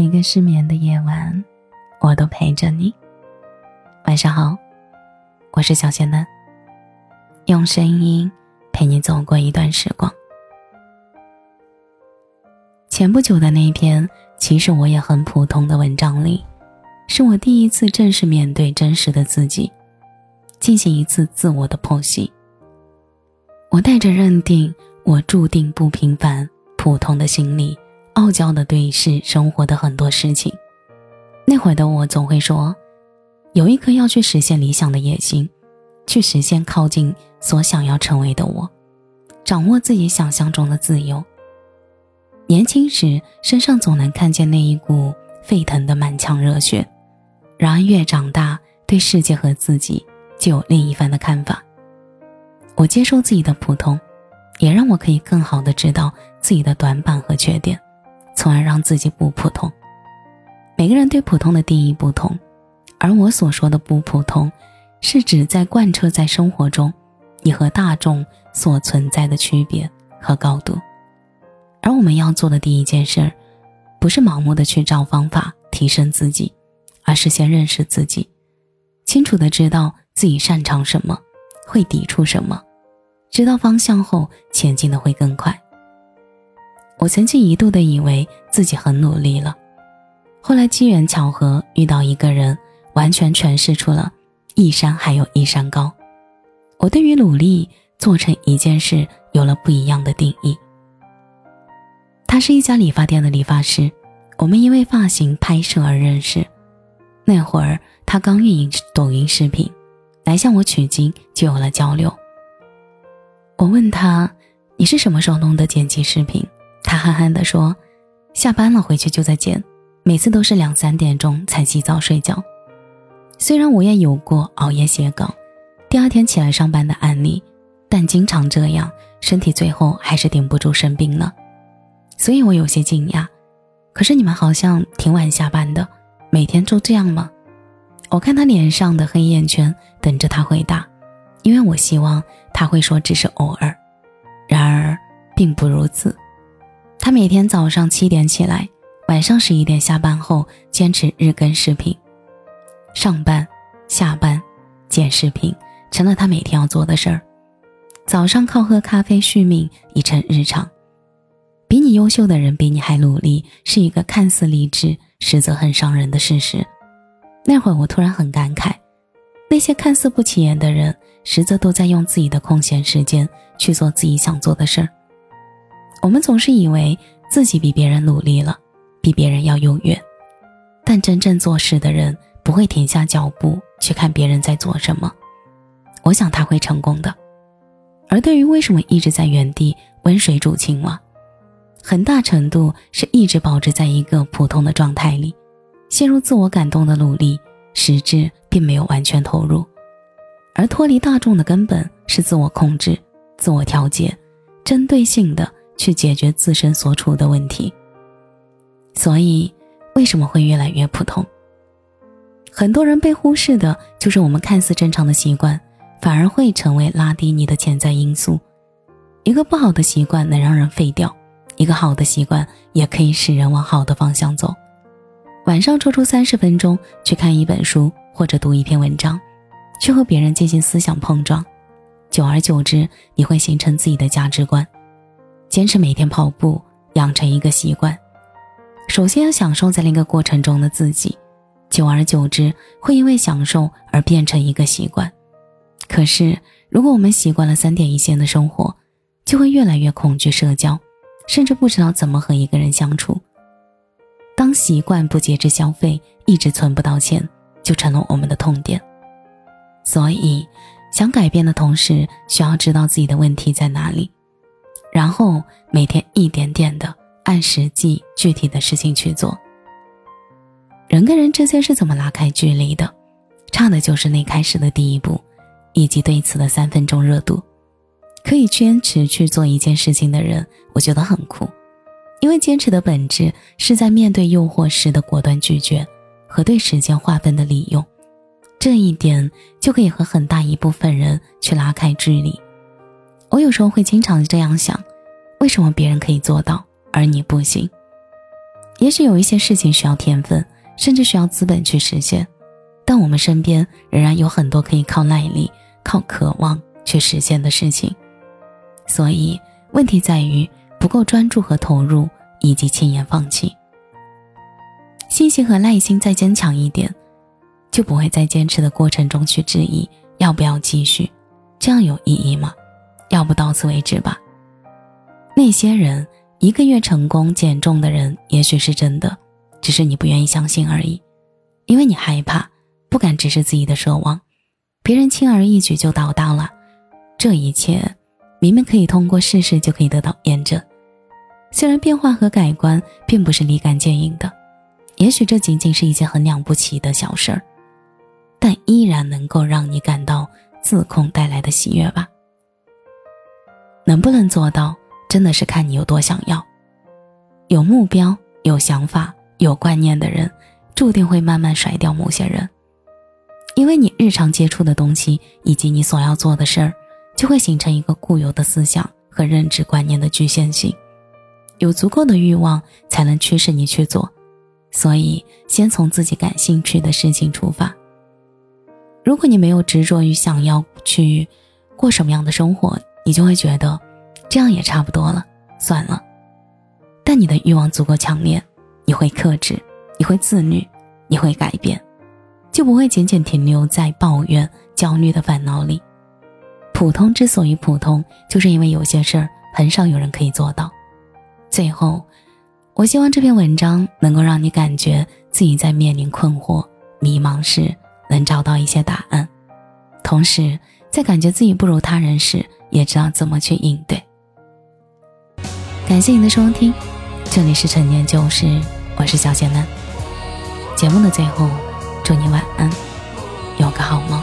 每个失眠的夜晚，我都陪着你。晚上好，我是小仙嫩。用声音陪你走过一段时光。前不久的那一篇其实我也很普通的文章里，是我第一次正式面对真实的自己，进行一次自我的剖析。我带着认定我注定不平凡、普通的心理。傲娇的对视生活的很多事情，那会的我总会说，有一颗要去实现理想的野心，去实现靠近所想要成为的我，掌握自己想象中的自由。年轻时身上总能看见那一股沸腾的满腔热血，然而越长大，对世界和自己就有另一番的看法。我接受自己的普通，也让我可以更好的知道自己的短板和缺点。从而让自己不普通。每个人对普通的定义不同，而我所说的不普通，是指在贯彻在生活中，你和大众所存在的区别和高度。而我们要做的第一件事儿，不是盲目的去找方法提升自己，而是先认识自己，清楚的知道自己擅长什么，会抵触什么，知道方向后，前进的会更快。我曾经一度的以为自己很努力了，后来机缘巧合遇到一个人，完全诠释出了“一山还有一山高”。我对于努力做成一件事有了不一样的定义。他是一家理发店的理发师，我们因为发型拍摄而认识。那会儿他刚运营抖音视频，来向我取经，就有了交流。我问他：“你是什么时候弄的剪辑视频？”憨憨地说：“下班了回去就再见，每次都是两三点钟才洗澡睡觉。虽然我也有过熬夜写稿，第二天起来上班的案例，但经常这样，身体最后还是顶不住生病了。所以我有些惊讶。可是你们好像挺晚下班的，每天都这样吗？”我看他脸上的黑眼圈，等着他回答，因为我希望他会说只是偶尔。然而并不如此。他每天早上七点起来，晚上十一点下班后坚持日更视频，上班、下班、剪视频成了他每天要做的事儿。早上靠喝咖啡续命已成日常。比你优秀的人比你还努力，是一个看似励志，实则很伤人的事实。那会儿我突然很感慨，那些看似不起眼的人，实则都在用自己的空闲时间去做自己想做的事儿。我们总是以为自己比别人努力了，比别人要优越，但真正做事的人不会停下脚步去看别人在做什么。我想他会成功的。而对于为什么一直在原地温水煮青蛙，很大程度是一直保持在一个普通的状态里，陷入自我感动的努力，实质并没有完全投入。而脱离大众的根本是自我控制、自我调节、针对性的。去解决自身所处的问题。所以，为什么会越来越普通？很多人被忽视的就是我们看似正常的习惯，反而会成为拉低你的潜在因素。一个不好的习惯能让人废掉，一个好的习惯也可以使人往好的方向走。晚上抽出三十分钟去看一本书或者读一篇文章，去和别人进行思想碰撞，久而久之，你会形成自己的价值观。坚持每天跑步，养成一个习惯。首先要享受在那个过程中的自己，久而久之会因为享受而变成一个习惯。可是，如果我们习惯了三点一线的生活，就会越来越恐惧社交，甚至不知道怎么和一个人相处。当习惯不节制消费，一直存不到钱，就成了我们的痛点。所以，想改变的同时，需要知道自己的问题在哪里。然后每天一点点的按实际具体的事情去做。人跟人之间是怎么拉开距离的？差的就是那开始的第一步，以及对此的三分钟热度。可以坚持去做一件事情的人，我觉得很酷，因为坚持的本质是在面对诱惑时的果断拒绝和对时间划分的利用。这一点就可以和很大一部分人去拉开距离。我有时候会经常这样想：为什么别人可以做到，而你不行？也许有一些事情需要天分，甚至需要资本去实现，但我们身边仍然有很多可以靠耐力、靠渴望去实现的事情。所以，问题在于不够专注和投入，以及轻言放弃。信心和耐心再坚强一点，就不会在坚持的过程中去质疑要不要继续，这样有意义吗？要不到此为止吧。那些人。一个月成功减重的人，也许是真的，只是你不愿意相信而已，因为你害怕，不敢直视自己的奢望，别人轻而易举就达到了，这一切明明可以通过试试就可以得到验证。虽然变化和改观并不是立竿见影的，也许这仅仅是一件很了不起的小事儿，但依然能够让你感到自控带来的喜悦吧。能不能做到？真的是看你有多想要。有目标、有想法、有观念的人，注定会慢慢甩掉某些人，因为你日常接触的东西以及你所要做的事儿，就会形成一个固有的思想和认知观念的局限性。有足够的欲望，才能驱使你去做。所以，先从自己感兴趣的事情出发。如果你没有执着于想要去过什么样的生活，你就会觉得。这样也差不多了，算了。但你的欲望足够强烈，你会克制，你会自律，你会改变，就不会仅仅停留在抱怨、焦虑的烦恼里。普通之所以普通，就是因为有些事儿很少有人可以做到。最后，我希望这篇文章能够让你感觉自己在面临困惑、迷茫时能找到一些答案，同时在感觉自己不如他人时，也知道怎么去应对。感谢您的收听，这里是陈年旧事，我是小贤们。节目的最后，祝你晚安，有个好梦。